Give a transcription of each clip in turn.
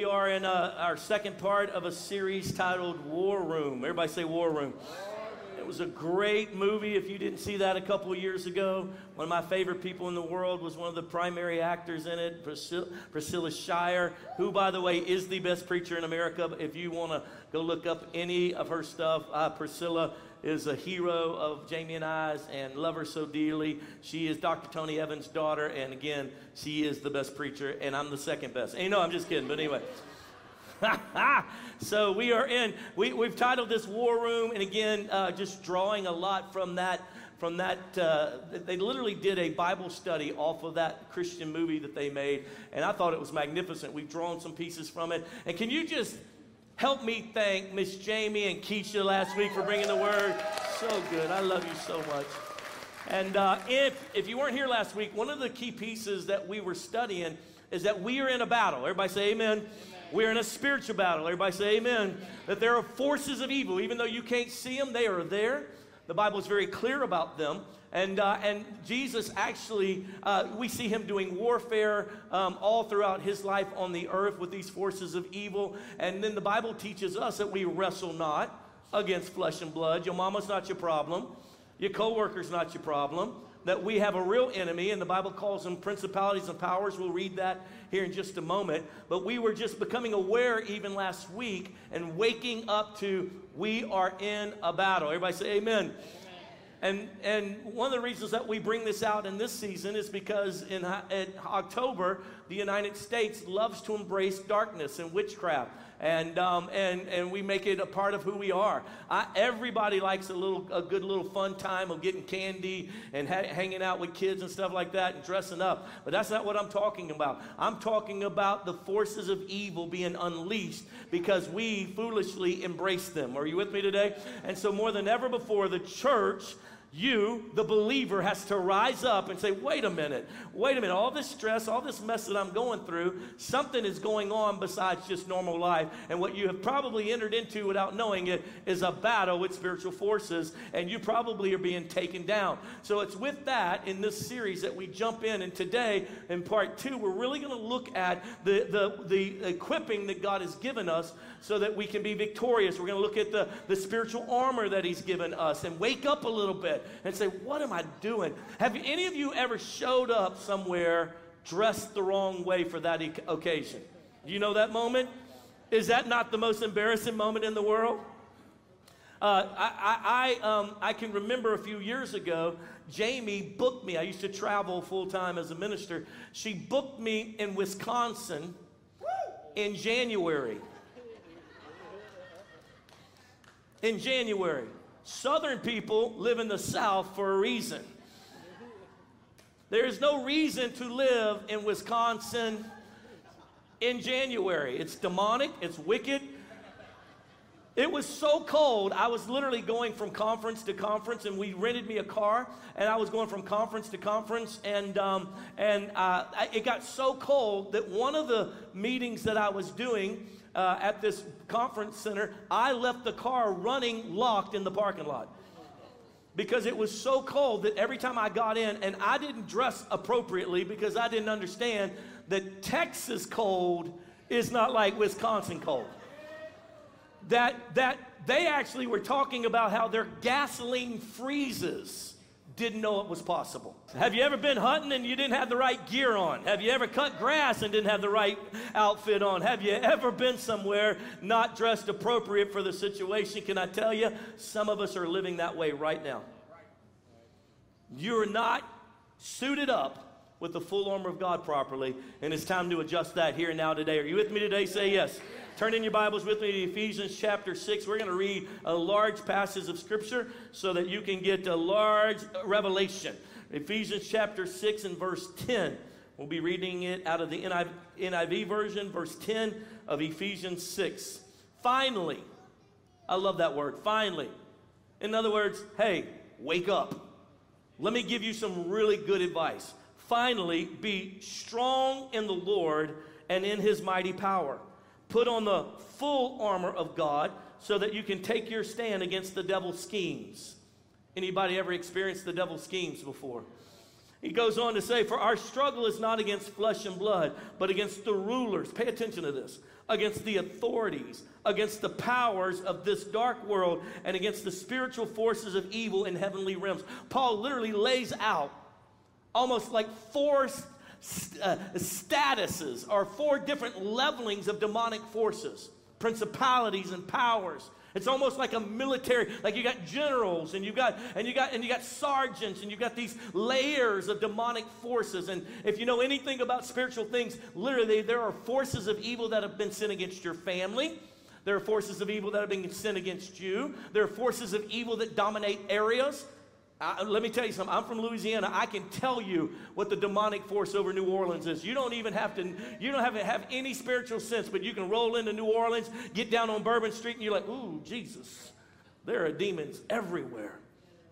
We are in uh, our second part of a series titled War Room. Everybody say War Room. It was a great movie. If you didn't see that a couple years ago, one of my favorite people in the world was one of the primary actors in it, Priscilla, Priscilla Shirer, who, by the way, is the best preacher in America. If you want to go look up any of her stuff, uh, Priscilla is a hero of Jamie and I's and love her so dearly. She is Dr. Tony Evans' daughter, and again, she is the best preacher, and I'm the second best. And you know, I'm just kidding, but anyway. so we are in, we, we've titled this War Room, and again, uh, just drawing a lot from that. From that, uh, they literally did a Bible study off of that Christian movie that they made, and I thought it was magnificent. We've drawn some pieces from it. And can you just Help me thank Miss Jamie and Keisha last week for bringing the word. So good. I love you so much. And uh, if, if you weren't here last week, one of the key pieces that we were studying is that we are in a battle. Everybody say amen. amen. We're in a spiritual battle. Everybody say amen. That there are forces of evil. Even though you can't see them, they are there. The Bible is very clear about them. And, uh, and Jesus actually, uh, we see him doing warfare um, all throughout his life on the earth with these forces of evil. And then the Bible teaches us that we wrestle not against flesh and blood. Your mama's not your problem, your coworker's not your problem. That we have a real enemy, and the Bible calls them principalities and powers. We'll read that here in just a moment. But we were just becoming aware even last week and waking up to we are in a battle. Everybody say amen. And, and one of the reasons that we bring this out in this season is because in, in October, the United States loves to embrace darkness and witchcraft. And, um, and, and we make it a part of who we are. I, everybody likes a, little, a good little fun time of getting candy and ha- hanging out with kids and stuff like that and dressing up. But that's not what I'm talking about. I'm talking about the forces of evil being unleashed because we foolishly embrace them. Are you with me today? And so, more than ever before, the church you, the believer, has to rise up and say, wait a minute, wait a minute, all this stress, all this mess that I'm going through, something is going on besides just normal life. And what you have probably entered into without knowing it is a battle with spiritual forces, and you probably are being taken down. So it's with that in this series that we jump in. And today, in part two, we're really going to look at the, the, the equipping that God has given us so that we can be victorious. We're going to look at the, the spiritual armor that He's given us and wake up a little bit and say, What am I doing? Have any of you ever showed up somewhere dressed the wrong way for that e- occasion? Do you know that moment? Is that not the most embarrassing moment in the world? Uh, I, I, um, I, can remember a few years ago, Jamie booked me. I used to travel full time as a minister. She booked me in Wisconsin in January in January. Southern people live in the South for a reason. There is no reason to live in Wisconsin in January. It's demonic, it's wicked. It was so cold, I was literally going from conference to conference, and we rented me a car, and I was going from conference to conference, and, um, and uh, it got so cold that one of the meetings that I was doing, uh, at this conference center, I left the car running locked in the parking lot because it was so cold that every time I got in, and I didn't dress appropriately because I didn't understand that Texas cold is not like Wisconsin cold. That, that they actually were talking about how their gasoline freezes didn't know it was possible. Have you ever been hunting and you didn't have the right gear on? Have you ever cut grass and didn't have the right outfit on? Have you ever been somewhere not dressed appropriate for the situation? Can I tell you, some of us are living that way right now. You're not suited up with the full armor of God properly, and it's time to adjust that here and now today. Are you with me today? Say yes. Turn in your Bibles with me to Ephesians chapter 6. We're going to read a large passage of Scripture so that you can get a large revelation. Ephesians chapter 6 and verse 10. We'll be reading it out of the NIV version, verse 10 of Ephesians 6. Finally, I love that word, finally. In other words, hey, wake up. Let me give you some really good advice. Finally, be strong in the Lord and in his mighty power. Put on the full armor of God so that you can take your stand against the devil's schemes. Anybody ever experienced the devil's schemes before? He goes on to say, For our struggle is not against flesh and blood, but against the rulers. Pay attention to this. Against the authorities, against the powers of this dark world, and against the spiritual forces of evil in heavenly realms. Paul literally lays out almost like four uh, statuses or four different levelings of demonic forces, principalities and powers. It's almost like a military, like you got generals and you got and you got and you got sergeants and you got these layers of demonic forces. And if you know anything about spiritual things, literally there are forces of evil that have been sent against your family. There are forces of evil that have been sent against you. There are forces of evil that dominate areas. I, let me tell you something. I'm from Louisiana. I can tell you what the demonic force over New Orleans is. You don't even have to. You don't have to have any spiritual sense, but you can roll into New Orleans, get down on Bourbon Street, and you're like, "Ooh, Jesus! There are demons everywhere."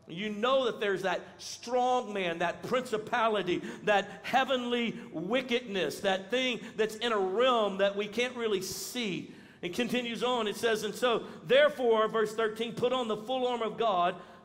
You know that there's that strong man, that principality, that heavenly wickedness, that thing that's in a realm that we can't really see. It continues on. It says, and so, therefore, verse 13, put on the full armor of God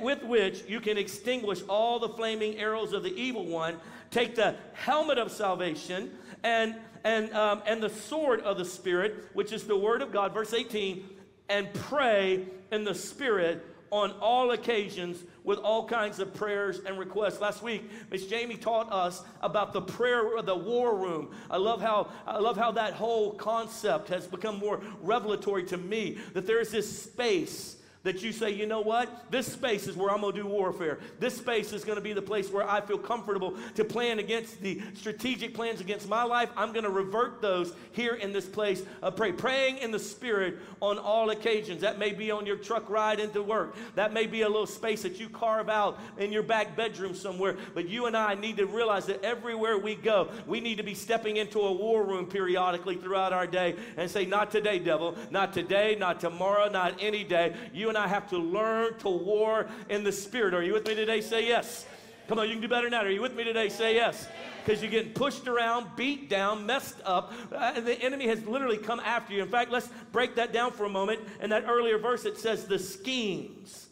with which you can extinguish all the flaming arrows of the evil one. Take the helmet of salvation and and, um, and the sword of the Spirit, which is the Word of God, verse 18, and pray in the Spirit on all occasions with all kinds of prayers and requests. Last week, Miss Jamie taught us about the prayer, of the war room. I love how I love how that whole concept has become more revelatory to me. That there is this space that you say, you know what? This space is where I'm going to do warfare. This space is going to be the place where I feel comfortable to plan against the strategic plans against my life. I'm going to revert those here in this place of pray. Praying in the Spirit on all occasions. That may be on your truck ride into work. That may be a little space that you carve out in your back bedroom somewhere. But you and I need to realize that everywhere we go, we need to be stepping into a war room periodically throughout our day and say, Not today, devil. Not today, not tomorrow, not any day. You and I have to learn to war in the Spirit. Are you with me today? Say yes. Come on, you can do better than that. Are you with me today? Say yes. Because you're getting pushed around, beat down, messed up. Uh, the enemy has literally come after you. In fact, let's break that down for a moment. In that earlier verse, it says the schemes.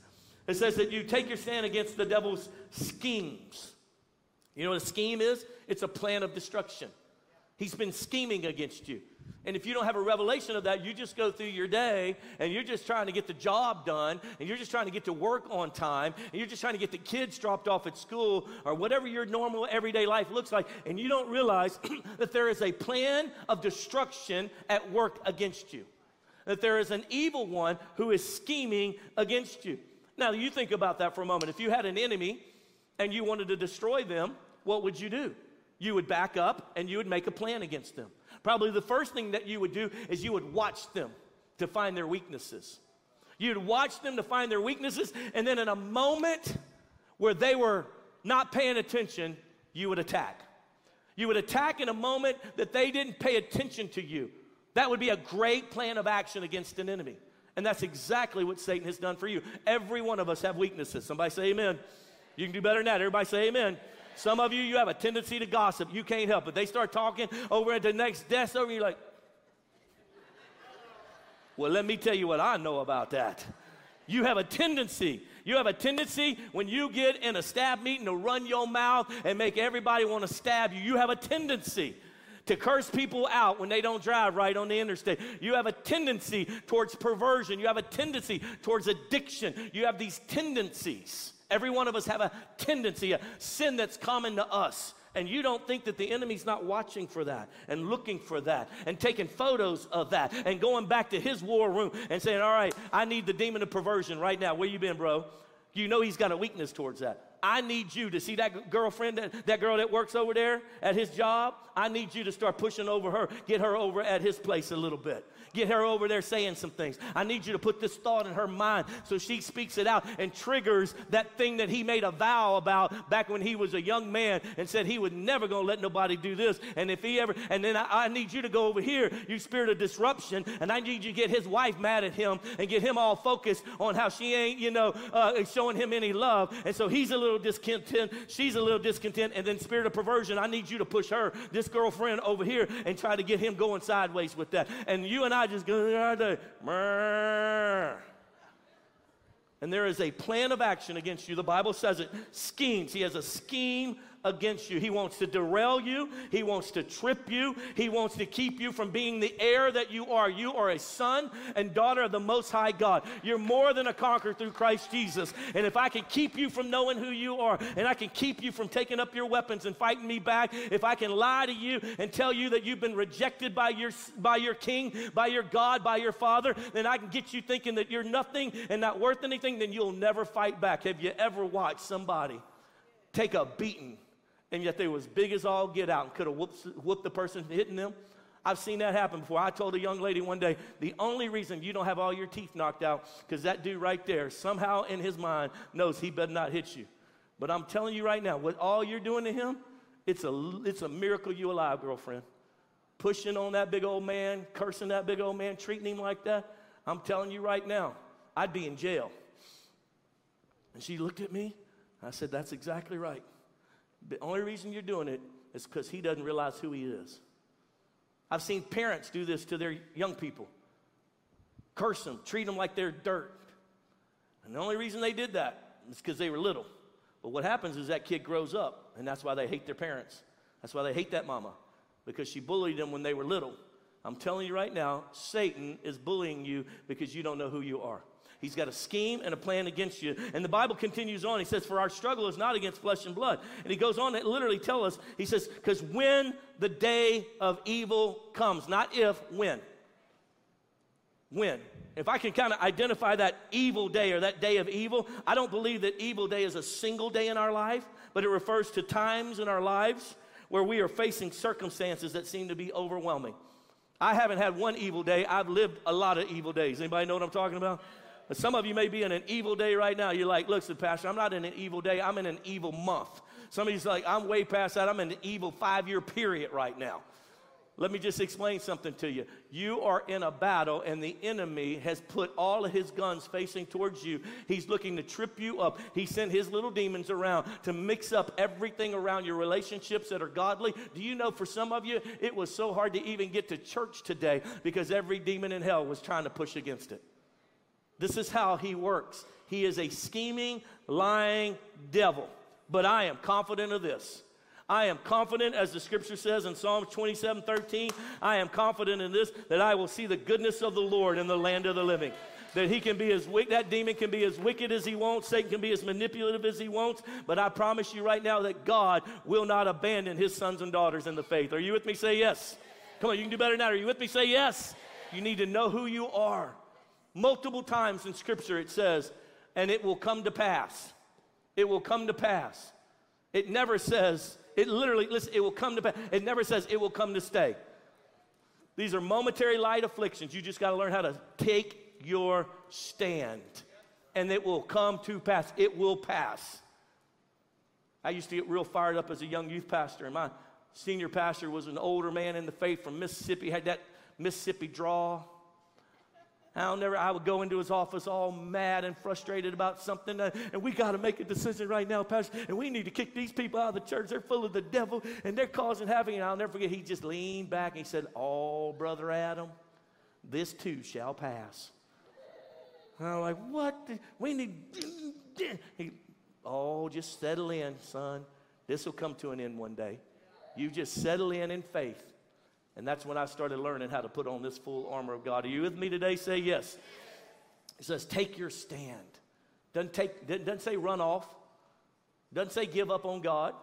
It says that you take your stand against the devil's schemes. You know what a scheme is? It's a plan of destruction. He's been scheming against you. And if you don't have a revelation of that, you just go through your day and you're just trying to get the job done and you're just trying to get to work on time and you're just trying to get the kids dropped off at school or whatever your normal everyday life looks like. And you don't realize that there is a plan of destruction at work against you, that there is an evil one who is scheming against you. Now, you think about that for a moment. If you had an enemy and you wanted to destroy them, what would you do? You would back up and you would make a plan against them. Probably the first thing that you would do is you would watch them to find their weaknesses. You'd watch them to find their weaknesses, and then in a moment where they were not paying attention, you would attack. You would attack in a moment that they didn't pay attention to you. That would be a great plan of action against an enemy. And that's exactly what Satan has done for you. Every one of us have weaknesses. Somebody say amen. You can do better than that. Everybody say amen. Some of you, you have a tendency to gossip. You can't help it. They start talking over at the next desk over, you're like, well, let me tell you what I know about that. You have a tendency. You have a tendency when you get in a stab meeting to run your mouth and make everybody want to stab you. You have a tendency to curse people out when they don't drive right on the interstate. You have a tendency towards perversion. You have a tendency towards addiction. You have these tendencies. Every one of us have a tendency, a sin that's common to us. And you don't think that the enemy's not watching for that and looking for that and taking photos of that and going back to his war room and saying, All right, I need the demon of perversion right now. Where you been, bro? You know he's got a weakness towards that. I need you to see that girlfriend, that, that girl that works over there at his job. I need you to start pushing over her, get her over at his place a little bit. Get her over there saying some things. I need you to put this thought in her mind so she speaks it out and triggers that thing that he made a vow about back when he was a young man and said he was never going to let nobody do this. And if he ever, and then I, I, need you to go over here, you spirit of disruption, and I need you to get his wife mad at him and get him all focused on how she ain't, you know, uh, showing him any love. And so he's a little discontent, she's a little discontent, and then spirit of perversion, I need you to push her, this girlfriend over here, and try to get him going sideways with that. And you and I just go, and there is a plan of action against you. The Bible says it schemes. He has a scheme against you. He wants to derail you. He wants to trip you. He wants to keep you from being the heir that you are. You are a son and daughter of the Most High God. You're more than a conqueror through Christ Jesus. And if I can keep you from knowing who you are, and I can keep you from taking up your weapons and fighting me back, if I can lie to you and tell you that you've been rejected by your, by your king, by your God, by your father, then I can get you thinking that you're nothing and not worth anything, then you'll never fight back. Have you ever watched somebody take a beating and yet they were as big as all get out and could have whooped, whooped the person hitting them. I've seen that happen before. I told a young lady one day, the only reason you don't have all your teeth knocked out, because that dude right there, somehow in his mind, knows he better not hit you. But I'm telling you right now, what all you're doing to him, it's a, it's a miracle you're alive, girlfriend. Pushing on that big old man, cursing that big old man, treating him like that. I'm telling you right now, I'd be in jail. And she looked at me. I said, That's exactly right. The only reason you're doing it is because he doesn't realize who he is. I've seen parents do this to their young people curse them, treat them like they're dirt. And the only reason they did that is because they were little. But what happens is that kid grows up, and that's why they hate their parents. That's why they hate that mama, because she bullied them when they were little. I'm telling you right now, Satan is bullying you because you don't know who you are. He's got a scheme and a plan against you. And the Bible continues on. He says, For our struggle is not against flesh and blood. And he goes on to literally tell us, he says, Because when the day of evil comes, not if, when. When. If I can kind of identify that evil day or that day of evil, I don't believe that evil day is a single day in our life, but it refers to times in our lives where we are facing circumstances that seem to be overwhelming. I haven't had one evil day. I've lived a lot of evil days. Anybody know what I'm talking about? Some of you may be in an evil day right now. You're like, look, Pastor, I'm not in an evil day. I'm in an evil month. Some of you's like, I'm way past that. I'm in an evil five year period right now. Let me just explain something to you. You are in a battle, and the enemy has put all of his guns facing towards you. He's looking to trip you up. He sent his little demons around to mix up everything around your relationships that are godly. Do you know for some of you, it was so hard to even get to church today because every demon in hell was trying to push against it? This is how he works. He is a scheming, lying devil. But I am confident of this. I am confident, as the scripture says in Psalm 27 13, I am confident in this that I will see the goodness of the Lord in the land of the living. That he can be as wicked, that demon can be as wicked as he wants, Satan can be as manipulative as he wants, but I promise you right now that God will not abandon his sons and daughters in the faith. Are you with me? Say yes. Come on, you can do better that. Are you with me? Say yes. You need to know who you are. Multiple times in Scripture it says, and it will come to pass. It will come to pass. It never says, it literally, listen, it will come to pass. It never says it will come to stay. These are momentary light afflictions. You just got to learn how to take your stand, and it will come to pass. It will pass. I used to get real fired up as a young youth pastor, and my senior pastor was an older man in the faith from Mississippi, had that Mississippi draw. I'll never, I would go into his office all mad and frustrated about something, uh, and we got to make a decision right now, Pastor, and we need to kick these people out of the church. They're full of the devil, and they're causing havoc. And I'll never forget, he just leaned back and he said, Oh, Brother Adam, this too shall pass. And I'm like, What? We need, he, oh, just settle in, son. This will come to an end one day. You just settle in in faith. And that's when I started learning how to put on this full armor of God. Are you with me today? Say yes. It says, take your stand. Doesn't, take, doesn't say run off. Doesn't say give up on God.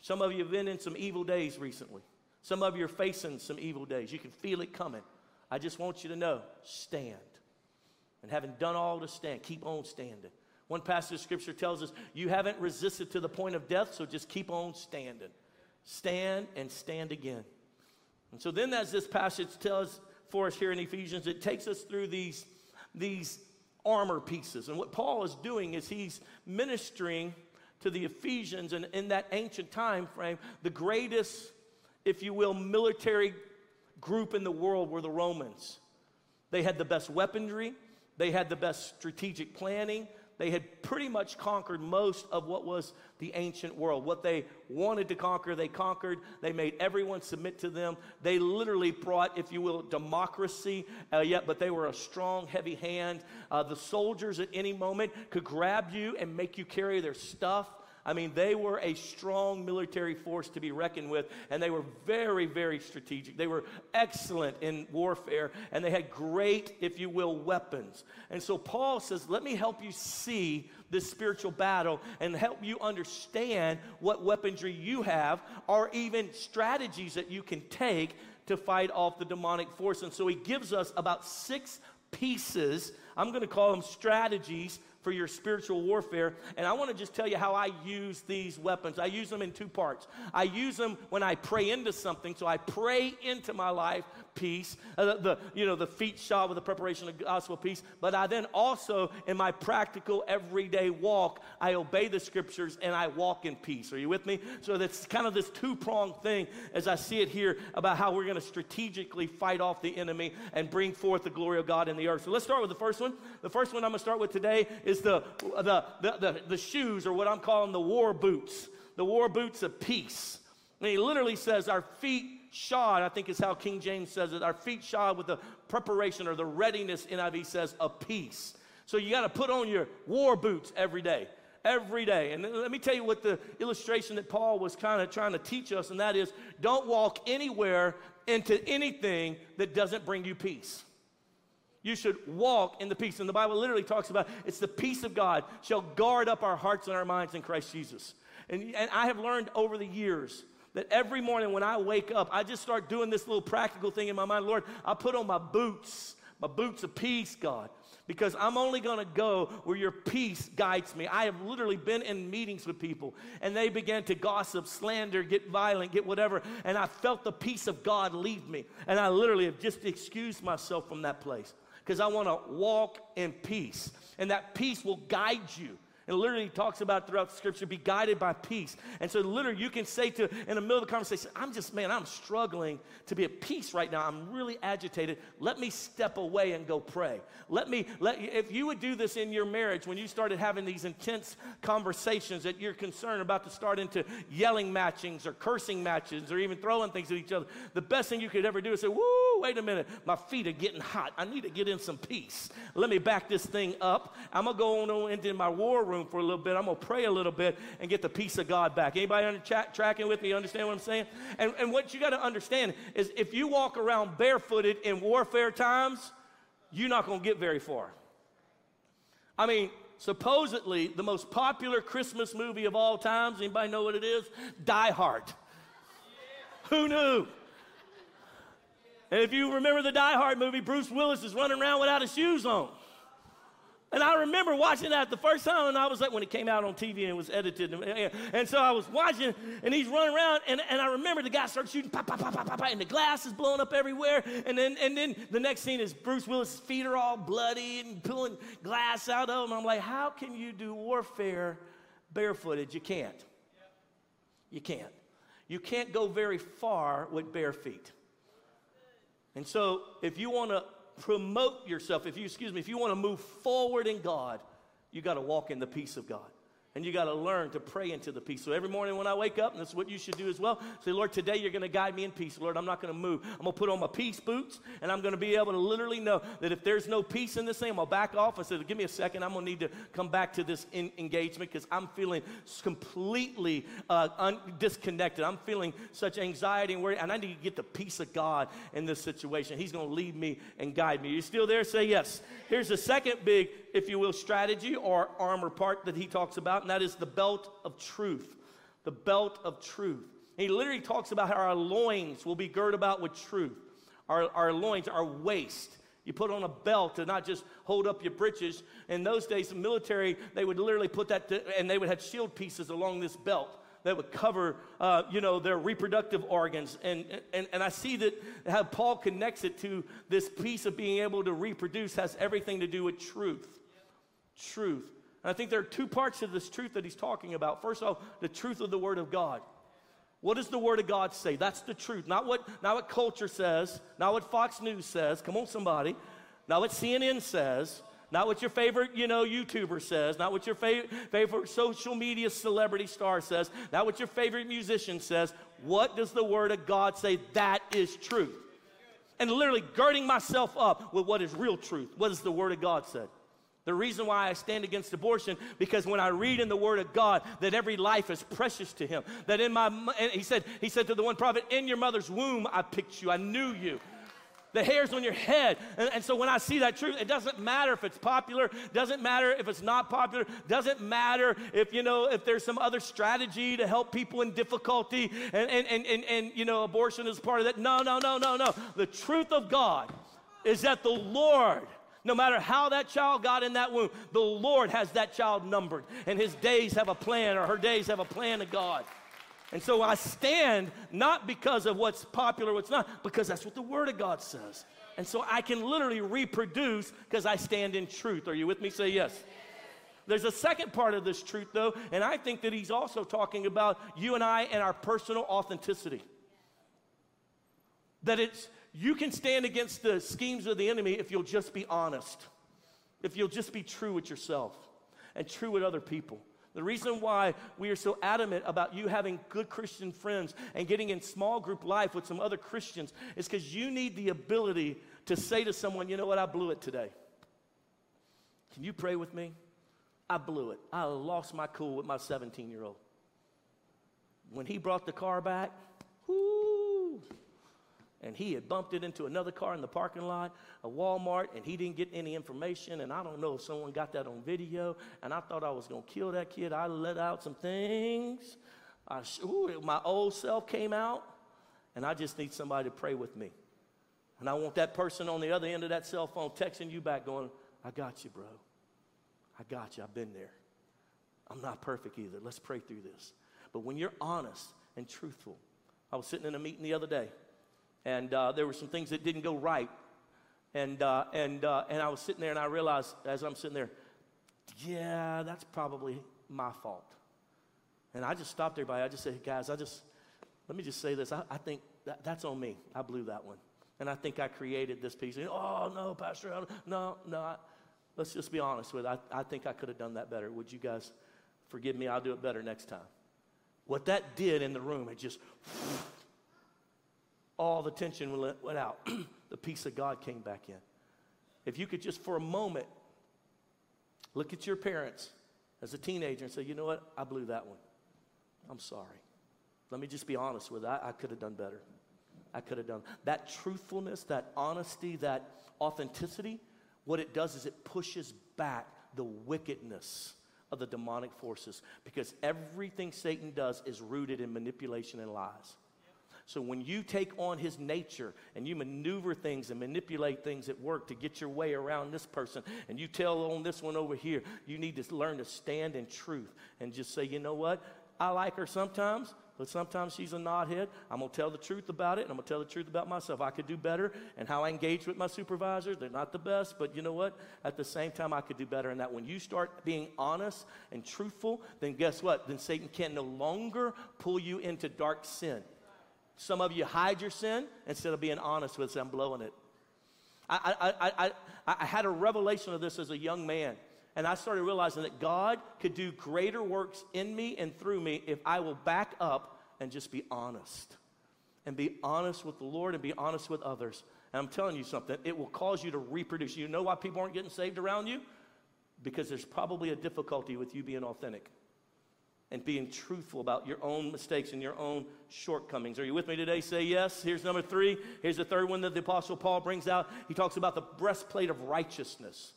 Some of you have been in some evil days recently. Some of you are facing some evil days. You can feel it coming. I just want you to know stand. And having done all to stand, keep on standing. One passage of scripture tells us, You haven't resisted to the point of death, so just keep on standing. Stand and stand again. And so then, as this passage tells for us here in Ephesians, it takes us through these, these armor pieces. And what Paul is doing is he's ministering to the Ephesians, and in that ancient time frame, the greatest, if you will, military group in the world were the Romans. They had the best weaponry, they had the best strategic planning, they had pretty much conquered most of what was the ancient world. What they wanted to conquer, they conquered. They made everyone submit to them. They literally brought, if you will, democracy, uh, yet, but they were a strong, heavy hand. Uh, the soldiers at any moment could grab you and make you carry their stuff. I mean, they were a strong military force to be reckoned with, and they were very, very strategic. They were excellent in warfare, and they had great, if you will, weapons. And so Paul says, Let me help you see this spiritual battle and help you understand what weaponry you have, or even strategies that you can take to fight off the demonic force. And so he gives us about six pieces. I'm going to call them strategies for your spiritual warfare. And I want to just tell you how I use these weapons. I use them in two parts. I use them when I pray into something. So I pray into my life peace, uh, the, you know, the feet shod with the preparation of gospel peace. But I then also, in my practical everyday walk, I obey the scriptures and I walk in peace. Are you with me? So that's kind of this two pronged thing as I see it here about how we're going to strategically fight off the enemy and bring forth the glory of God in the earth. So let's start with the first one. The first one I'm going to start with today is the, the, the, the, the shoes, or what I'm calling the war boots, the war boots of peace. And he literally says, Our feet shod, I think is how King James says it, our feet shod with the preparation or the readiness, NIV says, of peace. So you got to put on your war boots every day. Every day. And let me tell you what the illustration that Paul was kind of trying to teach us, and that is don't walk anywhere into anything that doesn't bring you peace. You should walk in the peace. And the Bible literally talks about it's the peace of God shall guard up our hearts and our minds in Christ Jesus. And, and I have learned over the years that every morning when I wake up, I just start doing this little practical thing in my mind. Lord, I put on my boots, my boots of peace, God, because I'm only going to go where your peace guides me. I have literally been in meetings with people and they began to gossip, slander, get violent, get whatever, and I felt the peace of God leave me. And I literally have just excused myself from that place because I want to walk in peace. And that peace will guide you. And literally talks about throughout scripture, be guided by peace. And so literally you can say to, in the middle of the conversation, I'm just, man, I'm struggling to be at peace right now. I'm really agitated. Let me step away and go pray. Let me, let if you would do this in your marriage, when you started having these intense conversations that you're concerned about to start into yelling matchings or cursing matches or even throwing things at each other, the best thing you could ever do is say, woo, wait a minute, my feet are getting hot. I need to get in some peace. Let me back this thing up. I'm to go on into my war room room for a little bit. I'm going to pray a little bit and get the peace of God back. Anybody the chat tracking with me? Understand what I'm saying? And, and what you got to understand is if you walk around barefooted in warfare times, you're not going to get very far. I mean, supposedly the most popular Christmas movie of all times, anybody know what it is? Die Hard. Who knew? And if you remember the Die Hard movie, Bruce Willis is running around without his shoes on. And I remember watching that the first time, and I was like, when it came out on TV and it was edited. And, and so I was watching, and he's running around, and, and I remember the guy starts shooting, pop, pop, pop, pop, pop, and the glass is blowing up everywhere. And then, and then the next scene is Bruce Willis' feet are all bloody and pulling glass out of them. I'm like, how can you do warfare barefooted? You can't. You can't. You can't go very far with bare feet. And so, if you want to promote yourself, if you, excuse me, if you want to move forward in God, you got to walk in the peace of God. And you got to learn to pray into the peace. So every morning when I wake up, and that's what you should do as well, say, Lord, today you're going to guide me in peace. Lord, I'm not going to move. I'm going to put on my peace boots, and I'm going to be able to literally know that if there's no peace in this thing, I'm going to back off. I said, give me a second. I'm going to need to come back to this in- engagement because I'm feeling completely uh, un- disconnected. I'm feeling such anxiety and worry, and I need to get the peace of God in this situation. He's going to lead me and guide me. You still there? Say yes. Here's the second big if you will, strategy or armor part that he talks about, and that is the belt of truth. The belt of truth. He literally talks about how our loins will be girded about with truth. Our, our loins, our waist You put on a belt to not just hold up your breeches. In those days, the military, they would literally put that, to, and they would have shield pieces along this belt that would cover, uh, you know, their reproductive organs. And, and, and I see that how Paul connects it to this piece of being able to reproduce has everything to do with truth. Truth. And I think there are two parts of this truth that he's talking about. First of all, the truth of the Word of God. What does the Word of God say? That's the truth. Not what, not what culture says, not what Fox News says. Come on, somebody. Not what CNN says, not what your favorite, you know, YouTuber says, not what your favorite, favorite social media celebrity star says, not what your favorite musician says. What does the Word of God say? That is truth. And literally girding myself up with what is real truth. What does the Word of God say? The reason why I stand against abortion, because when I read in the Word of God that every life is precious to Him, that in my, he said, he said to the one prophet, in your mother's womb I picked you, I knew you. The hairs on your head. And, and so when I see that truth, it doesn't matter if it's popular, doesn't matter if it's not popular, doesn't matter if, you know, if there's some other strategy to help people in difficulty and, and, and, and, and you know, abortion is part of that. No, no, no, no, no. The truth of God is that the Lord no matter how that child got in that womb, the Lord has that child numbered, and his days have a plan, or her days have a plan of God. And so I stand not because of what's popular, what's not, because that's what the Word of God says. And so I can literally reproduce because I stand in truth. Are you with me? Say yes. There's a second part of this truth, though, and I think that he's also talking about you and I and our personal authenticity. That it's you can stand against the schemes of the enemy if you'll just be honest, if you'll just be true with yourself and true with other people. The reason why we are so adamant about you having good Christian friends and getting in small group life with some other Christians is because you need the ability to say to someone, you know what, I blew it today. Can you pray with me? I blew it. I lost my cool with my 17 year old. When he brought the car back, and he had bumped it into another car in the parking lot of Walmart, and he didn't get any information. And I don't know if someone got that on video, and I thought I was going to kill that kid. I let out some things. I, ooh, my old self came out, and I just need somebody to pray with me. And I want that person on the other end of that cell phone texting you back, going, I got you, bro. I got you. I've been there. I'm not perfect either. Let's pray through this. But when you're honest and truthful, I was sitting in a meeting the other day and uh, there were some things that didn't go right. And, uh, and, uh, and I was sitting there and I realized as I'm sitting there, yeah, that's probably my fault. And I just stopped everybody. I just said, guys, I just, let me just say this. I, I think that, that's on me. I blew that one. And I think I created this piece. And, oh, no, Pastor, no, no. I, let's just be honest with it. I, I think I could have done that better. Would you guys forgive me? I'll do it better next time. What that did in the room, it just all the tension went out. the peace of God came back in. If you could just for a moment look at your parents as a teenager and say, you know what, I blew that one. I'm sorry. Let me just be honest with you. I, I could have done better. I could have done that truthfulness, that honesty, that authenticity. What it does is it pushes back the wickedness of the demonic forces because everything Satan does is rooted in manipulation and lies. So when you take on his nature and you maneuver things and manipulate things at work to get your way around this person, and you tell on this one over here, you need to learn to stand in truth and just say, you know what? I like her sometimes, but sometimes she's a knothead. I'm going to tell the truth about it, and I'm going to tell the truth about myself. I could do better, and how I engage with my supervisors, they're not the best, but you know what? At the same time, I could do better. And that when you start being honest and truthful, then guess what? Then Satan can no longer pull you into dark sin. Some of you hide your sin instead of being honest with it. I'm blowing it. I, I, I, I, I had a revelation of this as a young man. And I started realizing that God could do greater works in me and through me if I will back up and just be honest. And be honest with the Lord and be honest with others. And I'm telling you something, it will cause you to reproduce. You know why people aren't getting saved around you? Because there's probably a difficulty with you being authentic and being truthful about your own mistakes and your own shortcomings. Are you with me today? Say yes. Here's number three. Here's the third one that the Apostle Paul brings out. He talks about the breastplate of righteousness.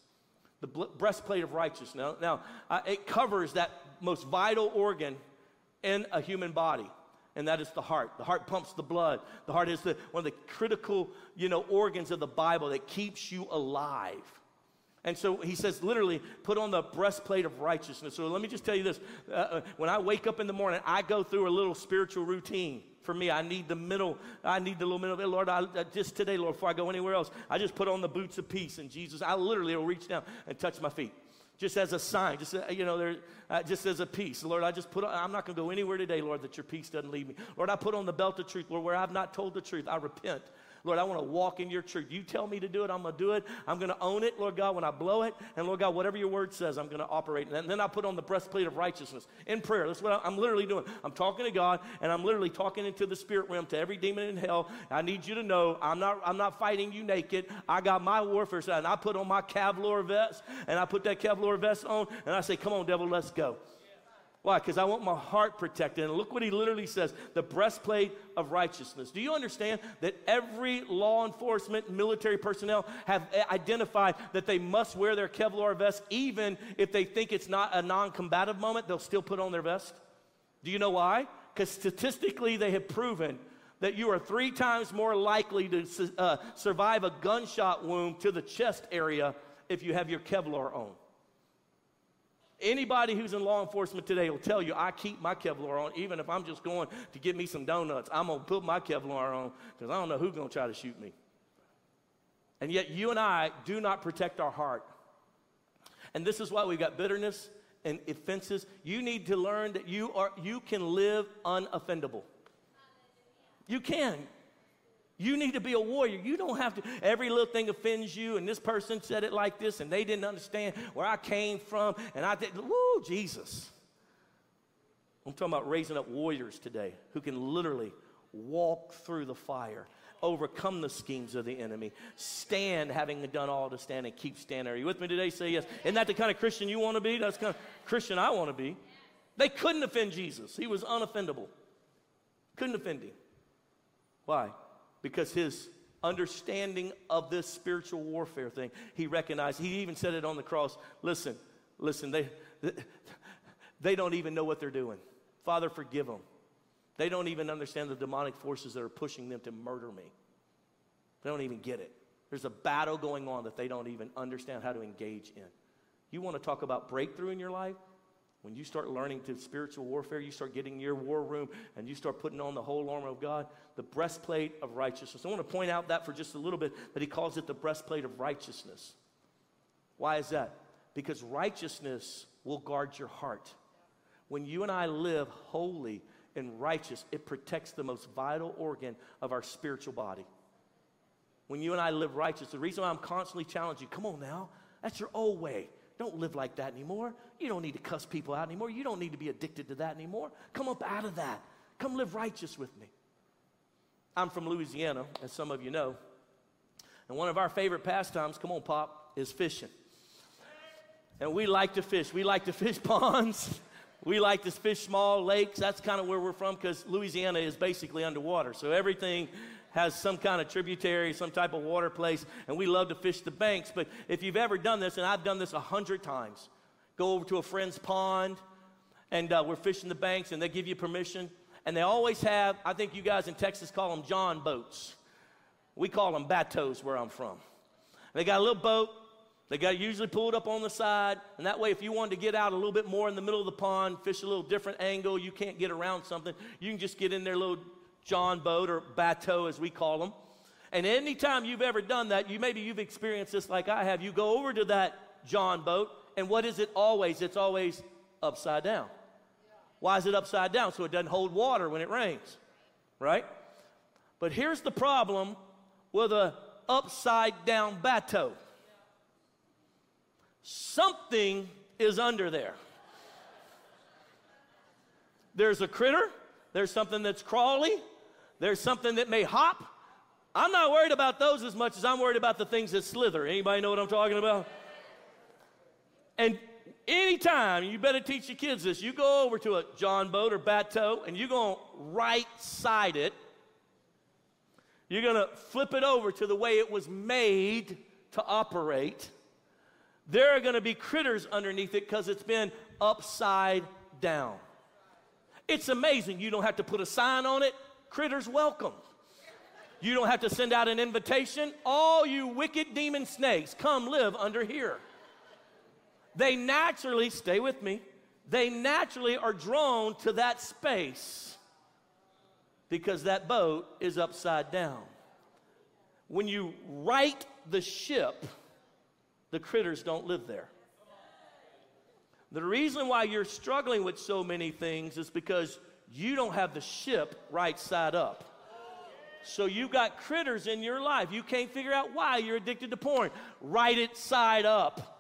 The breastplate of righteousness. Now, now uh, it covers that most vital organ in a human body. and that is the heart. The heart pumps the blood. The heart is the, one of the critical, you know, organs of the Bible that keeps you alive. And so he says, literally, put on the breastplate of righteousness. So let me just tell you this. Uh, uh, when I wake up in the morning, I go through a little spiritual routine. For me, I need the middle, I need the little middle. Lord, I, just today, Lord, before I go anywhere else, I just put on the boots of peace. And Jesus, I literally will reach down and touch my feet just as a sign, just uh, you know, there, uh, just as a peace. Lord, I just put. On, I'm not going to go anywhere today, Lord, that your peace doesn't leave me. Lord, I put on the belt of truth. Lord, where I've not told the truth, I repent. Lord, I want to walk in your truth. You tell me to do it, I'm going to do it. I'm going to own it, Lord God, when I blow it. And Lord God, whatever your word says, I'm going to operate. And then I put on the breastplate of righteousness in prayer. That's what I'm literally doing. I'm talking to God, and I'm literally talking into the spirit realm to every demon in hell. I need you to know I'm not, I'm not fighting you naked. I got my warfare set, and I put on my Kevlar vest, and I put that Kevlar vest on, and I say, Come on, devil, let's go. Why? Because I want my heart protected. And look what he literally says the breastplate of righteousness. Do you understand that every law enforcement, military personnel have identified that they must wear their Kevlar vest, even if they think it's not a non combative moment, they'll still put on their vest? Do you know why? Because statistically, they have proven that you are three times more likely to uh, survive a gunshot wound to the chest area if you have your Kevlar on. Anybody who's in law enforcement today will tell you, I keep my Kevlar on, even if I'm just going to get me some donuts. I'm going to put my Kevlar on because I don't know who's going to try to shoot me. And yet, you and I do not protect our heart. And this is why we've got bitterness and offenses. You need to learn that you, are, you can live unoffendable. You can. You need to be a warrior. You don't have to, every little thing offends you, and this person said it like this, and they didn't understand where I came from, and I did, woo, Jesus. I'm talking about raising up warriors today who can literally walk through the fire, overcome the schemes of the enemy, stand having done all to stand, and keep standing. Are you with me today? Say yes. Isn't that the kind of Christian you want to be? That's the kind of Christian I want to be. They couldn't offend Jesus, he was unoffendable. Couldn't offend him. Why? Because his understanding of this spiritual warfare thing, he recognized, he even said it on the cross listen, listen, they, they don't even know what they're doing. Father, forgive them. They don't even understand the demonic forces that are pushing them to murder me. They don't even get it. There's a battle going on that they don't even understand how to engage in. You want to talk about breakthrough in your life? When you start learning to spiritual warfare, you start getting your war room and you start putting on the whole armor of God, the breastplate of righteousness. I want to point out that for just a little bit, that he calls it the breastplate of righteousness. Why is that? Because righteousness will guard your heart. When you and I live holy and righteous, it protects the most vital organ of our spiritual body. When you and I live righteous, the reason why I'm constantly challenging, come on now, that's your old way. Don't live like that anymore. You don't need to cuss people out anymore. You don't need to be addicted to that anymore. Come up out of that. Come live righteous with me. I'm from Louisiana, as some of you know. And one of our favorite pastimes, come on, Pop, is fishing. And we like to fish. We like to fish ponds. We like to fish small lakes. That's kind of where we're from because Louisiana is basically underwater. So everything has some kind of tributary, some type of water place, and we love to fish the banks. But if you've ever done this, and I've done this a hundred times, go over to a friend's pond, and uh, we're fishing the banks, and they give you permission. And they always have, I think you guys in Texas call them John boats. We call them bateaus where I'm from. They got a little boat. They got usually pulled up on the side, and that way, if you wanted to get out a little bit more in the middle of the pond, fish a little different angle, you can't get around something, you can just get in their little John boat or bateau as we call them. And anytime you've ever done that, you maybe you've experienced this like I have. You go over to that John boat, and what is it always? It's always upside down. Why is it upside down? So it doesn't hold water when it rains, right? But here's the problem with a upside down bateau. Something is under there. There's a critter, there's something that's crawly, there's something that may hop. I'm not worried about those as much as I'm worried about the things that slither. Anybody know what I'm talking about? And anytime, you better teach your kids this, you go over to a John boat or bateau and you're going to right side it. You're going to flip it over to the way it was made to operate. There are going to be critters underneath it because it's been upside down. It's amazing. You don't have to put a sign on it. Critters welcome. You don't have to send out an invitation. All you wicked demon snakes, come live under here. They naturally, stay with me, they naturally are drawn to that space because that boat is upside down. When you right the ship, the critters don't live there. The reason why you're struggling with so many things is because you don't have the ship right side up. So you've got critters in your life. You can't figure out why you're addicted to porn. Right it side up.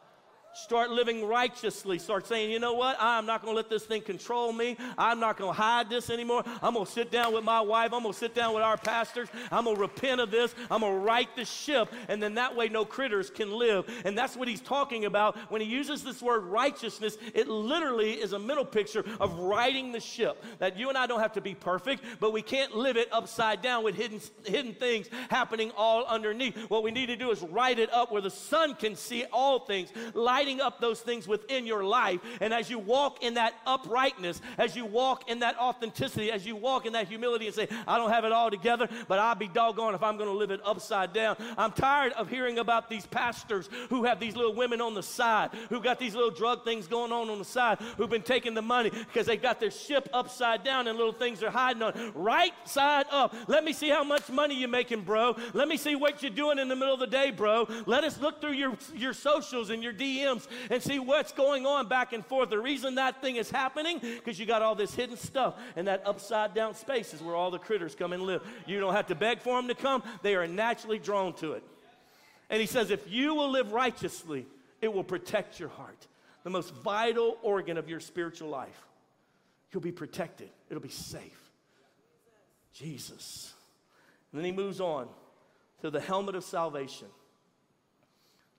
Start living righteously. Start saying, you know what? I'm not going to let this thing control me. I'm not going to hide this anymore. I'm going to sit down with my wife. I'm going to sit down with our pastors. I'm going to repent of this. I'm going to right the ship. And then that way, no critters can live. And that's what he's talking about. When he uses this word righteousness, it literally is a mental picture of righting the ship. That you and I don't have to be perfect, but we can't live it upside down with hidden, hidden things happening all underneath. What we need to do is right it up where the sun can see all things. Light up those things within your life. And as you walk in that uprightness, as you walk in that authenticity, as you walk in that humility and say, I don't have it all together, but I'll be doggone if I'm going to live it upside down. I'm tired of hearing about these pastors who have these little women on the side, who got these little drug things going on on the side, who've been taking the money because they got their ship upside down and little things they're hiding on. Right side up. Let me see how much money you're making, bro. Let me see what you're doing in the middle of the day, bro. Let us look through your, your socials and your DMs and see what's going on back and forth. The reason that thing is happening, because you got all this hidden stuff, and that upside down space is where all the critters come and live. You don't have to beg for them to come, they are naturally drawn to it. And he says, if you will live righteously, it will protect your heart, the most vital organ of your spiritual life. You'll be protected, it'll be safe. Jesus. And then he moves on to the helmet of salvation.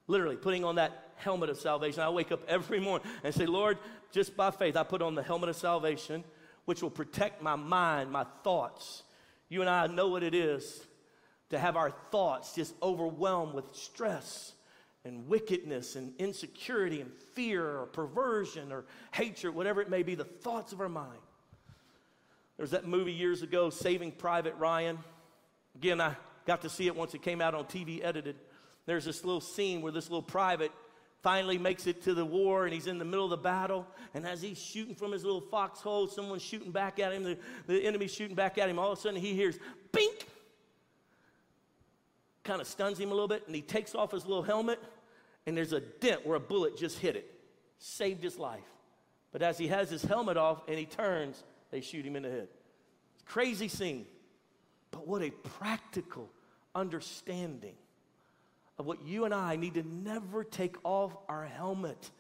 Literally, putting on that helmet of salvation. I wake up every morning and say, Lord, just by faith, I put on the helmet of salvation, which will protect my mind, my thoughts. You and I know what it is to have our thoughts just overwhelmed with stress and wickedness and insecurity and fear or perversion or hatred, whatever it may be, the thoughts of our mind. There was that movie years ago, Saving Private Ryan. Again, I got to see it once it came out on TV edited there's this little scene where this little private finally makes it to the war and he's in the middle of the battle. And as he's shooting from his little foxhole, someone's shooting back at him, the, the enemy's shooting back at him. All of a sudden he hears, bink! Kind of stuns him a little bit, and he takes off his little helmet, and there's a dent where a bullet just hit it. Saved his life. But as he has his helmet off and he turns, they shoot him in the head. Crazy scene. But what a practical understanding of what you and I need to never take off our helmet.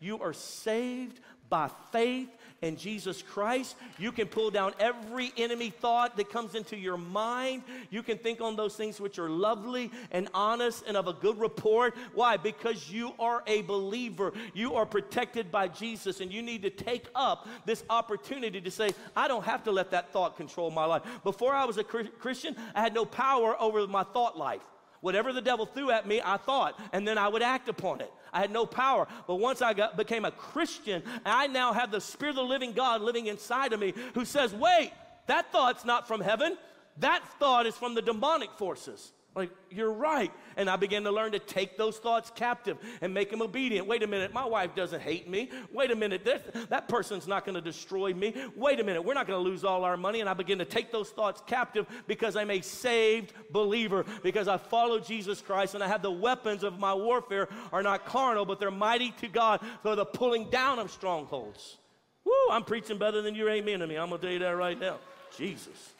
You are saved by faith in Jesus Christ. You can pull down every enemy thought that comes into your mind. You can think on those things which are lovely and honest and of a good report. Why? Because you are a believer. You are protected by Jesus, and you need to take up this opportunity to say, I don't have to let that thought control my life. Before I was a Christian, I had no power over my thought life. Whatever the devil threw at me, I thought, and then I would act upon it. I had no power. But once I got, became a Christian, I now have the Spirit of the living God living inside of me who says, wait, that thought's not from heaven. That thought is from the demonic forces. Like, you're right. And I began to learn to take those thoughts captive and make them obedient. Wait a minute, my wife doesn't hate me. Wait a minute, that, that person's not going to destroy me. Wait a minute, we're not going to lose all our money. And I begin to take those thoughts captive because I'm a saved believer, because I follow Jesus Christ and I have the weapons of my warfare are not carnal, but they're mighty to God for the pulling down of strongholds. Woo, I'm preaching better than you're amen to me. I'm going to tell you that right now. Jesus.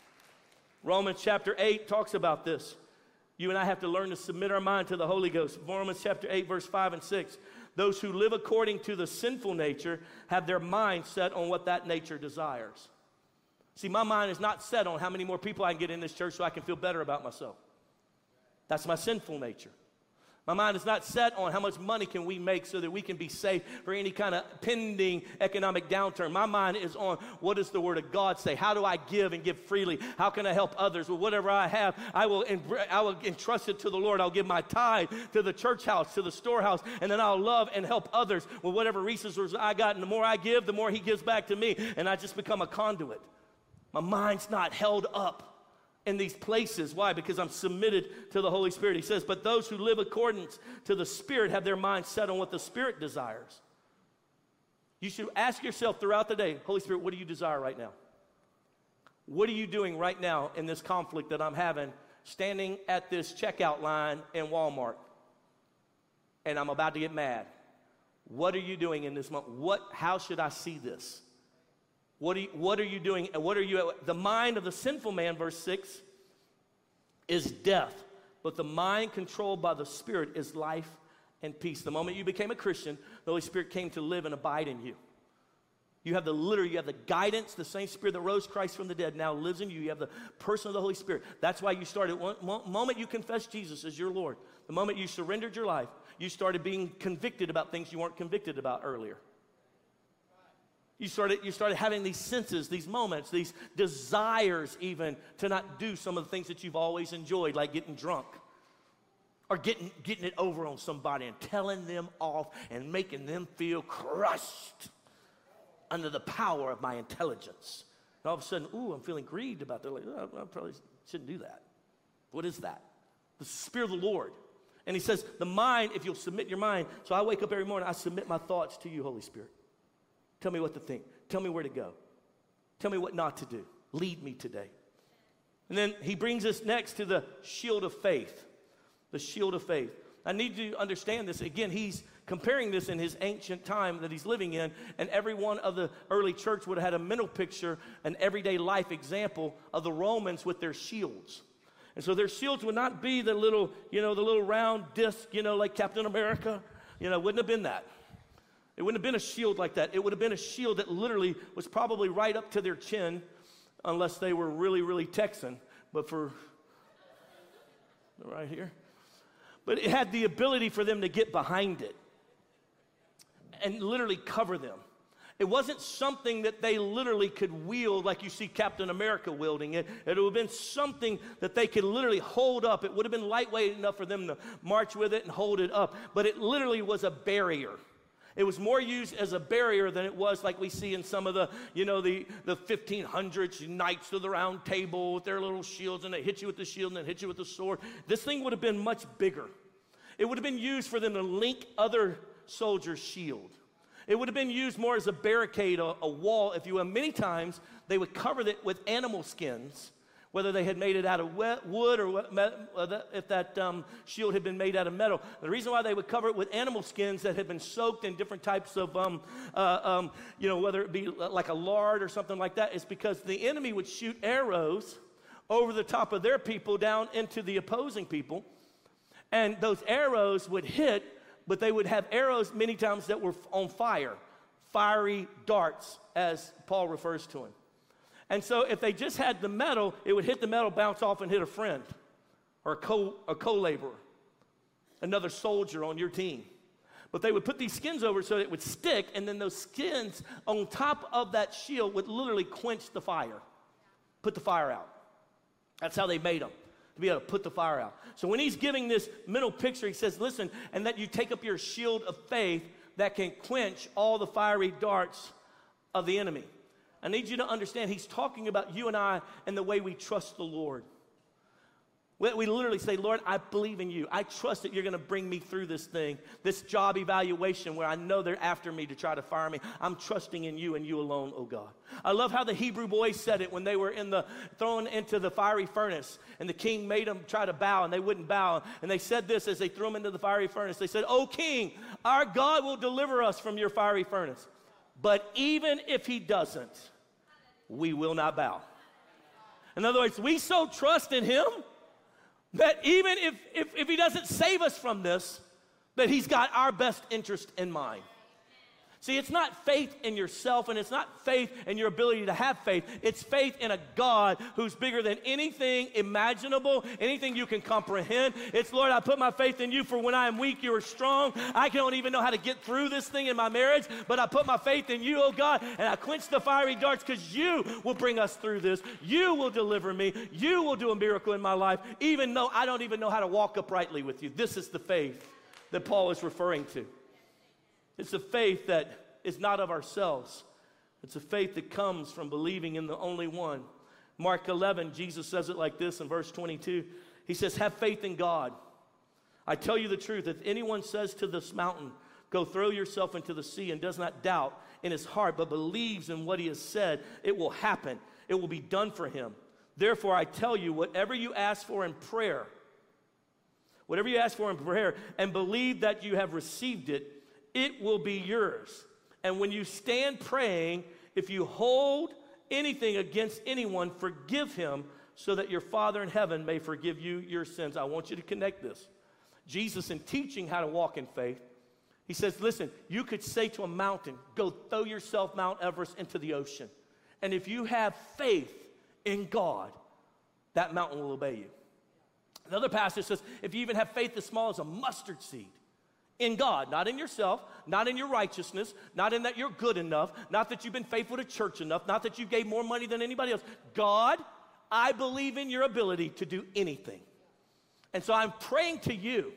Romans chapter 8 talks about this. You and I have to learn to submit our mind to the Holy Ghost. Romans chapter 8, verse 5 and 6. Those who live according to the sinful nature have their mind set on what that nature desires. See, my mind is not set on how many more people I can get in this church so I can feel better about myself. That's my sinful nature. My mind is not set on how much money can we make so that we can be safe for any kind of pending economic downturn. My mind is on what does the word of God say? How do I give and give freely? How can I help others with whatever I have? I will, I will entrust it to the Lord. I'll give my tithe to the church house, to the storehouse, and then I'll love and help others with whatever resources I got. And the more I give, the more He gives back to me, and I just become a conduit. My mind's not held up in these places. Why? Because I'm submitted to the Holy Spirit. He says, But those who live according to the Spirit have their mind set on what the Spirit desires. You should ask yourself throughout the day, Holy Spirit, what do you desire right now? What are you doing right now in this conflict that I'm having, standing at this checkout line in Walmart? And I'm about to get mad. What are you doing in this moment? What, how should I see this? What are, you, what are you doing? And what are you? The mind of the sinful man, verse 6, is death, but the mind controlled by the Spirit is life and peace. The moment you became a Christian, the Holy Spirit came to live and abide in you. You have the literally, you have the guidance, the same Spirit that rose Christ from the dead now lives in you. You have the person of the Holy Spirit. That's why you started. One moment you confessed Jesus as your Lord, the moment you surrendered your life, you started being convicted about things you weren't convicted about earlier. You started, you started having these senses, these moments, these desires, even to not do some of the things that you've always enjoyed, like getting drunk or getting, getting it over on somebody and telling them off and making them feel crushed under the power of my intelligence. And all of a sudden, ooh, I'm feeling grieved about that. Like, oh, I probably shouldn't do that. What is that? The Spirit of the Lord. And he says, the mind, if you'll submit your mind. So I wake up every morning, I submit my thoughts to you, Holy Spirit. Tell me what to think. Tell me where to go. Tell me what not to do. Lead me today. And then he brings us next to the shield of faith. The shield of faith. I need you to understand this. Again, he's comparing this in his ancient time that he's living in, and every one of the early church would have had a mental picture, an everyday life example of the Romans with their shields. And so their shields would not be the little, you know, the little round disc, you know, like Captain America. You know, wouldn't have been that. It wouldn't have been a shield like that. It would have been a shield that literally was probably right up to their chin, unless they were really, really Texan. But for right here. But it had the ability for them to get behind it and literally cover them. It wasn't something that they literally could wield like you see Captain America wielding it. It would have been something that they could literally hold up. It would have been lightweight enough for them to march with it and hold it up. But it literally was a barrier. It was more used as a barrier than it was like we see in some of the, you know, the, the 1500s knights of the round table with their little shields and they hit you with the shield and then hit you with the sword. This thing would have been much bigger. It would have been used for them to link other soldiers' shield. It would have been used more as a barricade, a, a wall, if you will. Many times they would cover it with animal skins whether they had made it out of wood or if that um, shield had been made out of metal. The reason why they would cover it with animal skins that had been soaked in different types of, um, uh, um, you know, whether it be like a lard or something like that, is because the enemy would shoot arrows over the top of their people down into the opposing people. And those arrows would hit, but they would have arrows many times that were on fire, fiery darts, as Paul refers to them. And so if they just had the metal, it would hit the metal, bounce off, and hit a friend or a co, a co-laborer, another soldier on your team. But they would put these skins over so it would stick, and then those skins on top of that shield would literally quench the fire, put the fire out. That's how they made them, to be able to put the fire out. So when he's giving this mental picture, he says, listen, and that you take up your shield of faith that can quench all the fiery darts of the enemy. I need you to understand, he's talking about you and I and the way we trust the Lord. We literally say, Lord, I believe in you. I trust that you're going to bring me through this thing, this job evaluation where I know they're after me to try to fire me. I'm trusting in you and you alone, oh God. I love how the Hebrew boys said it when they were in the thrown into the fiery furnace, and the king made them try to bow, and they wouldn't bow. And they said this as they threw them into the fiery furnace. They said, "Oh King, our God will deliver us from your fiery furnace." But even if he doesn't, we will not bow. In other words, we so trust in him that even if, if, if he doesn't save us from this, that he's got our best interest in mind. See, it's not faith in yourself and it's not faith in your ability to have faith. It's faith in a God who's bigger than anything imaginable, anything you can comprehend. It's, Lord, I put my faith in you for when I am weak, you are strong. I don't even know how to get through this thing in my marriage, but I put my faith in you, oh God, and I quench the fiery darts because you will bring us through this. You will deliver me. You will do a miracle in my life, even though I don't even know how to walk uprightly with you. This is the faith that Paul is referring to. It's a faith that is not of ourselves. It's a faith that comes from believing in the only one. Mark 11, Jesus says it like this in verse 22. He says, Have faith in God. I tell you the truth, if anyone says to this mountain, Go throw yourself into the sea, and does not doubt in his heart, but believes in what he has said, it will happen. It will be done for him. Therefore, I tell you, whatever you ask for in prayer, whatever you ask for in prayer, and believe that you have received it, it will be yours. And when you stand praying, if you hold anything against anyone, forgive him so that your Father in heaven may forgive you your sins. I want you to connect this. Jesus, in teaching how to walk in faith, he says, Listen, you could say to a mountain, Go throw yourself, Mount Everest, into the ocean. And if you have faith in God, that mountain will obey you. Another passage says, If you even have faith as small as a mustard seed, in God, not in yourself, not in your righteousness, not in that you're good enough, not that you've been faithful to church enough, not that you gave more money than anybody else. God, I believe in your ability to do anything. And so I'm praying to you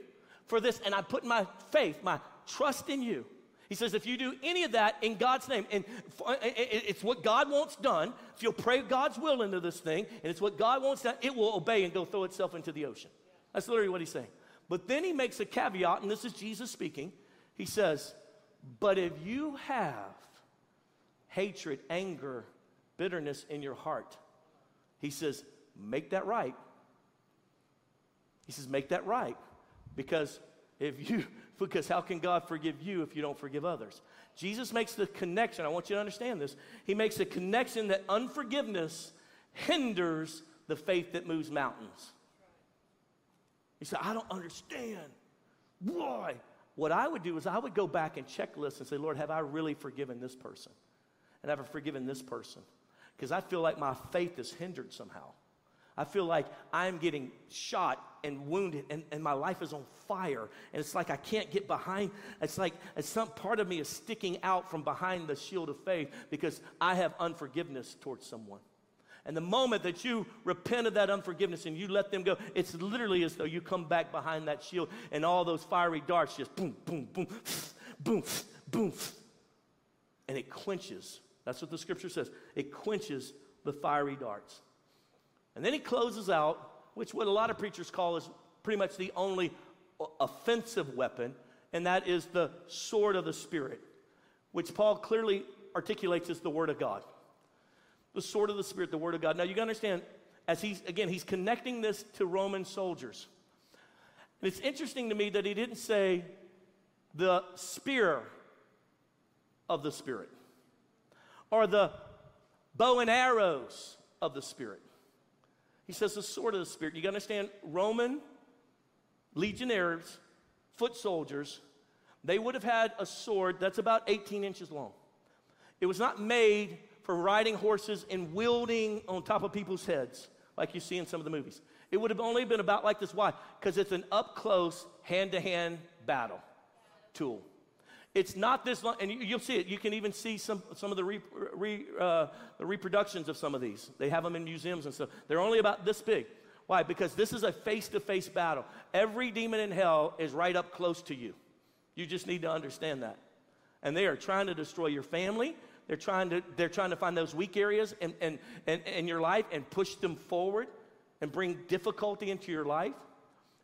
for this, and I put my faith, my trust in you. He says, if you do any of that in God's name, and it's what God wants done, if you'll pray God's will into this thing, and it's what God wants done, it will obey and go throw itself into the ocean. That's literally what he's saying. But then he makes a caveat, and this is Jesus speaking. He says, But if you have hatred, anger, bitterness in your heart, he says, Make that right. He says, Make that right. Because if you, because how can God forgive you if you don't forgive others? Jesus makes the connection. I want you to understand this. He makes a connection that unforgiveness hinders the faith that moves mountains. He said, I don't understand. Why? What I would do is I would go back and checklist and say, Lord, have I really forgiven this person? And have I forgiven this person? Because I feel like my faith is hindered somehow. I feel like I'm getting shot and wounded and, and my life is on fire. And it's like I can't get behind. It's like some part of me is sticking out from behind the shield of faith because I have unforgiveness towards someone. And the moment that you repent of that unforgiveness and you let them go, it's literally as though you come back behind that shield and all those fiery darts just boom, boom, boom, boom, boom. And it quenches. That's what the scripture says. It quenches the fiery darts. And then he closes out, which what a lot of preachers call is pretty much the only offensive weapon, and that is the sword of the Spirit, which Paul clearly articulates as the Word of God the sword of the Spirit, the Word of God. Now, you can understand, as he's, again, he's connecting this to Roman soldiers. And it's interesting to me that he didn't say the spear of the Spirit or the bow and arrows of the Spirit. He says the sword of the Spirit. You gotta understand, Roman legionaries, foot soldiers, they would have had a sword that's about 18 inches long. It was not made for riding horses and wielding on top of people's heads, like you see in some of the movies. It would have only been about like this. Why? Because it's an up close, hand to hand battle tool. It's not this long, and you, will see it. You can even see some, some of the, re, re, uh, the reproductions of some of these. They have them in museums and stuff. They're only about this big. Why? Because this is a face to face battle. Every demon in hell is right up close to you. You just need to understand that. And they are trying to destroy your family. They're trying to, they're trying to find those weak areas in, in, in, in your life and push them forward and bring difficulty into your life.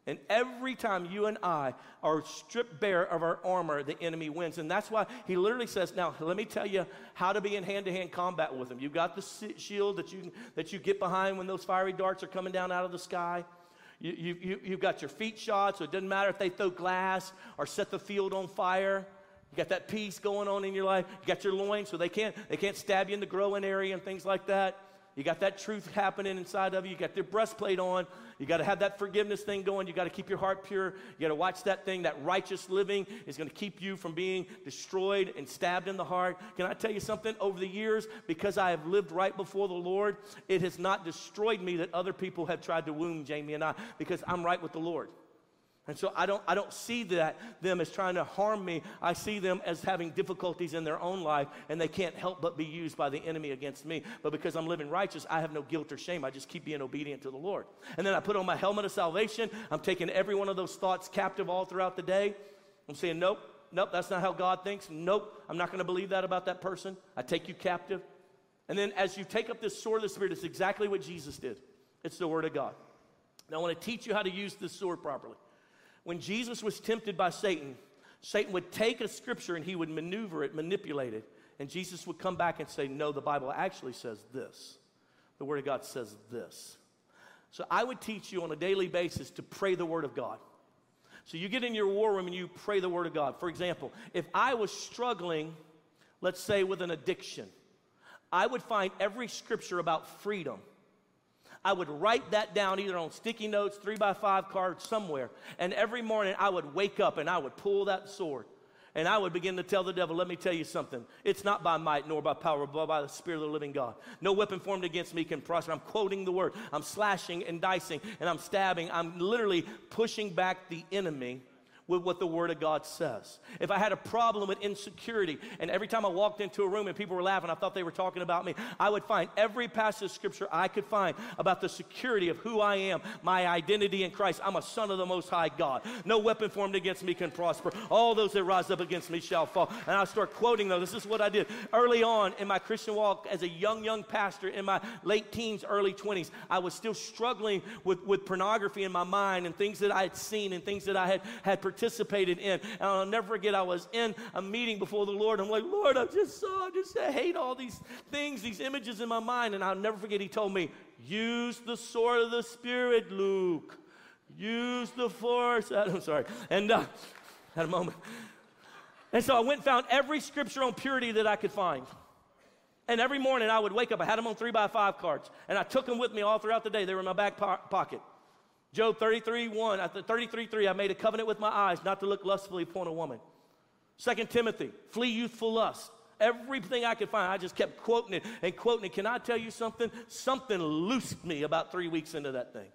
And every time you and I are stripped bare of our armor, the enemy wins. And that's why he literally says, Now, let me tell you how to be in hand to hand combat with him. You've got the shield that you, that you get behind when those fiery darts are coming down out of the sky. You, you, you, you've got your feet shod, so it doesn't matter if they throw glass or set the field on fire. You got that peace going on in your life. You got your loins, so they can't, they can't stab you in the growing area and things like that. You got that truth happening inside of you. You got your breastplate on. You got to have that forgiveness thing going. You got to keep your heart pure. You got to watch that thing. That righteous living is going to keep you from being destroyed and stabbed in the heart. Can I tell you something? Over the years, because I have lived right before the Lord, it has not destroyed me that other people have tried to wound Jamie and I because I'm right with the Lord. And so I don't, I don't see that them as trying to harm me. I see them as having difficulties in their own life, and they can't help but be used by the enemy against me. But because I'm living righteous, I have no guilt or shame. I just keep being obedient to the Lord. And then I put on my helmet of salvation. I'm taking every one of those thoughts captive all throughout the day. I'm saying, nope, nope, that's not how God thinks. Nope, I'm not going to believe that about that person. I take you captive. And then as you take up this sword of the Spirit, it's exactly what Jesus did. It's the Word of God. Now I want to teach you how to use this sword properly when Jesus was tempted by Satan, Satan would take a scripture and he would maneuver it, manipulate it, and Jesus would come back and say, No, the Bible actually says this. The Word of God says this. So I would teach you on a daily basis to pray the Word of God. So you get in your war room and you pray the Word of God. For example, if I was struggling, let's say, with an addiction, I would find every scripture about freedom I would write that down either on sticky notes, three by five cards, somewhere. And every morning I would wake up and I would pull that sword. And I would begin to tell the devil, let me tell you something. It's not by might nor by power, but by the Spirit of the living God. No weapon formed against me can prosper. I'm quoting the word. I'm slashing and dicing and I'm stabbing. I'm literally pushing back the enemy with what the Word of God says. If I had a problem with insecurity, and every time I walked into a room and people were laughing, I thought they were talking about me, I would find every passage of Scripture I could find about the security of who I am, my identity in Christ. I'm a son of the Most High God. No weapon formed against me can prosper. All those that rise up against me shall fall. And I start quoting those. This is what I did early on in my Christian walk as a young, young pastor in my late teens, early 20s. I was still struggling with, with pornography in my mind and things that I had seen and things that I had, had participated in. And I'll never forget, I was in a meeting before the Lord. I'm like, Lord, I just saw, I just hate all these things, these images in my mind. And I'll never forget, He told me, use the sword of the Spirit, Luke. Use the force. I'm sorry. And uh, had a moment. And so I went and found every scripture on purity that I could find. And every morning I would wake up, I had them on three by five cards, and I took them with me all throughout the day. They were in my back po- pocket. Job 33 1, at the 33 3, I made a covenant with my eyes not to look lustfully upon a woman. Second Timothy, flee youthful lust. Everything I could find, I just kept quoting it and quoting it. Can I tell you something? Something loosed me about three weeks into that thing.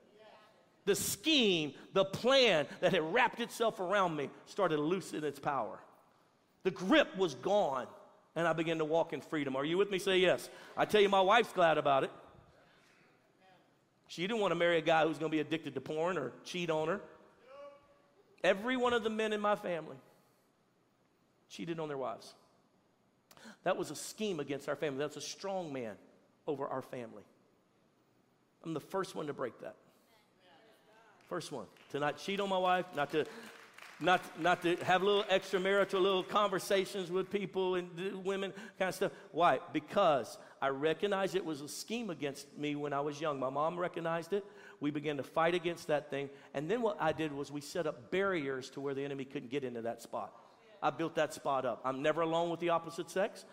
The scheme, the plan that had wrapped itself around me started losing its power. The grip was gone, and I began to walk in freedom. Are you with me? Say yes. I tell you, my wife's glad about it. She didn't want to marry a guy who's going to be addicted to porn or cheat on her. Every one of the men in my family cheated on their wives. That was a scheme against our family. That's a strong man over our family. I'm the first one to break that. First one. To not cheat on my wife, not to not, not to have little extramarital little conversations with people and women kind of stuff. Why? Because I recognized it was a scheme against me when I was young. My mom recognized it. We began to fight against that thing. And then what I did was we set up barriers to where the enemy couldn't get into that spot. I built that spot up. I'm never alone with the opposite sex.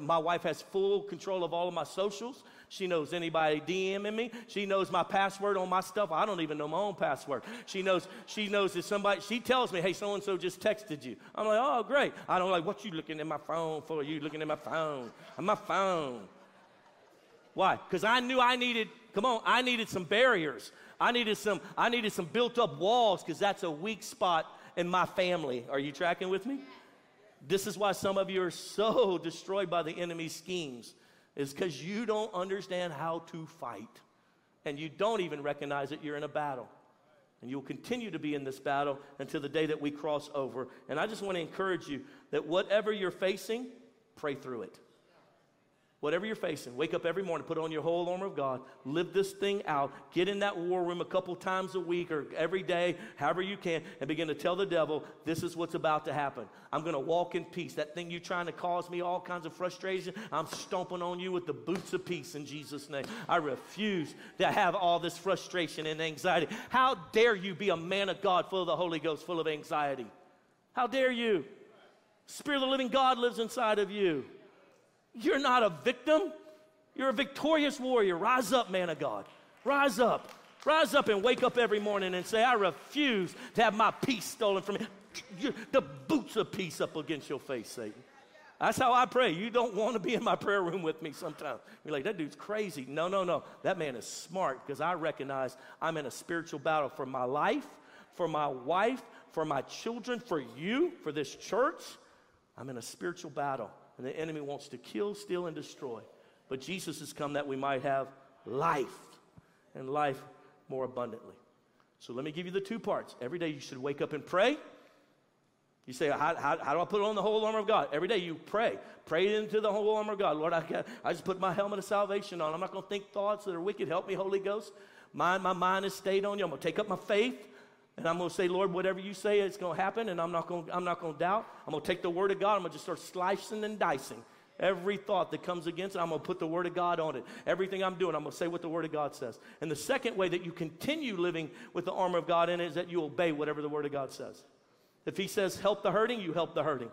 My wife has full control of all of my socials. She knows anybody DMing me. She knows my password on my stuff. I don't even know my own password. She knows, she knows if somebody, she tells me, hey, so and so just texted you. I'm like, oh, great. I don't like, what you looking at my phone for? You looking at my phone? On my phone. Why? Because I knew I needed, come on, I needed some barriers. I needed some, I needed some built up walls because that's a weak spot in my family. Are you tracking with me? This is why some of you are so destroyed by the enemy's schemes is because you don't understand how to fight. And you don't even recognize that you're in a battle. And you'll continue to be in this battle until the day that we cross over. And I just want to encourage you that whatever you're facing, pray through it. Whatever you're facing, wake up every morning, put on your whole armor of God, live this thing out, get in that war room a couple times a week or every day, however you can, and begin to tell the devil, this is what's about to happen. I'm going to walk in peace. That thing you're trying to cause me all kinds of frustration, I'm stomping on you with the boots of peace in Jesus' name. I refuse to have all this frustration and anxiety. How dare you be a man of God full of the Holy Ghost, full of anxiety? How dare you? Spirit of the living God lives inside of you. You're not a victim. You're a victorious warrior. Rise up, man of God. Rise up. Rise up and wake up every morning and say, I refuse to have my peace stolen from me. The boots of peace up against your face, Satan. That's how I pray. You don't want to be in my prayer room with me sometimes. You're like, that dude's crazy. No, no, no. That man is smart because I recognize I'm in a spiritual battle for my life, for my wife, for my children, for you, for this church. I'm in a spiritual battle, and the enemy wants to kill, steal, and destroy. But Jesus has come that we might have life and life more abundantly. So let me give you the two parts. Every day you should wake up and pray. You say, how, how, how, do I put on the whole armor of God? Every day you pray. Pray into the whole armor of God. Lord, I, got, I just put my helmet of salvation on. I'm not going to think thoughts that are wicked. Help me, Holy Ghost. My, my mind is stayed on you. I'm going to take up my faith. And I'm going to say, Lord, whatever you say, it's going to happen. And I'm not going, I'm not going to doubt. I'm going to take the word of God. I'm going to just start slicing and dicing. Every thought that comes against it, I'm going to put the Word of God on it. Everything I'm doing, I'm going to say what the Word of God says. And the second way that you continue living with the armor of God in it is that you obey whatever the Word of God says. If He says help the hurting, you help the hurting.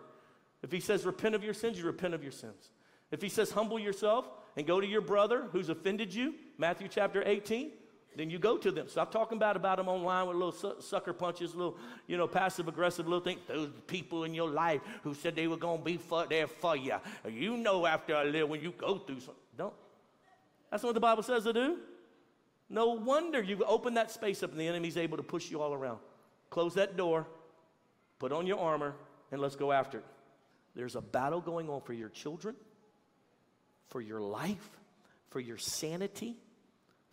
If He says repent of your sins, you repent of your sins. If He says humble yourself and go to your brother who's offended you, Matthew chapter 18, then you go to them. Stop talking about about them online with little su- sucker punches, little you know passive aggressive little things. Those people in your life who said they were gonna be for, there for you. You know after a little when you go through something. Don't. That's what the Bible says to do. No wonder you open that space up and the enemy's able to push you all around. Close that door, put on your armor, and let's go after it. There's a battle going on for your children, for your life, for your sanity,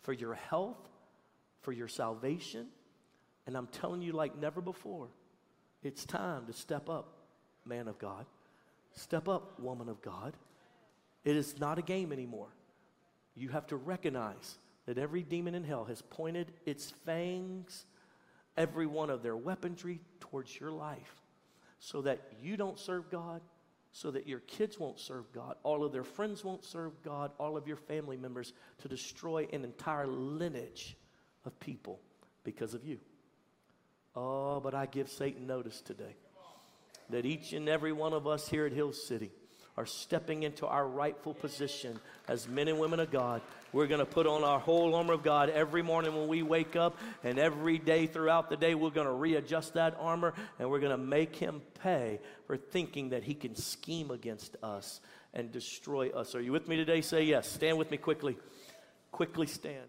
for your health, for your salvation. And I'm telling you, like never before, it's time to step up, man of God. Step up, woman of God. It is not a game anymore. You have to recognize that every demon in hell has pointed its fangs, every one of their weaponry towards your life so that you don't serve God, so that your kids won't serve God, all of their friends won't serve God, all of your family members to destroy an entire lineage of people because of you. Oh, but I give Satan notice today that each and every one of us here at Hill City are stepping into our rightful position as men and women of God. We're going to put on our whole armor of God every morning when we wake up, and every day throughout the day, we're going to readjust that armor and we're going to make him pay for thinking that he can scheme against us and destroy us. Are you with me today? Say yes. Stand with me quickly. Quickly stand.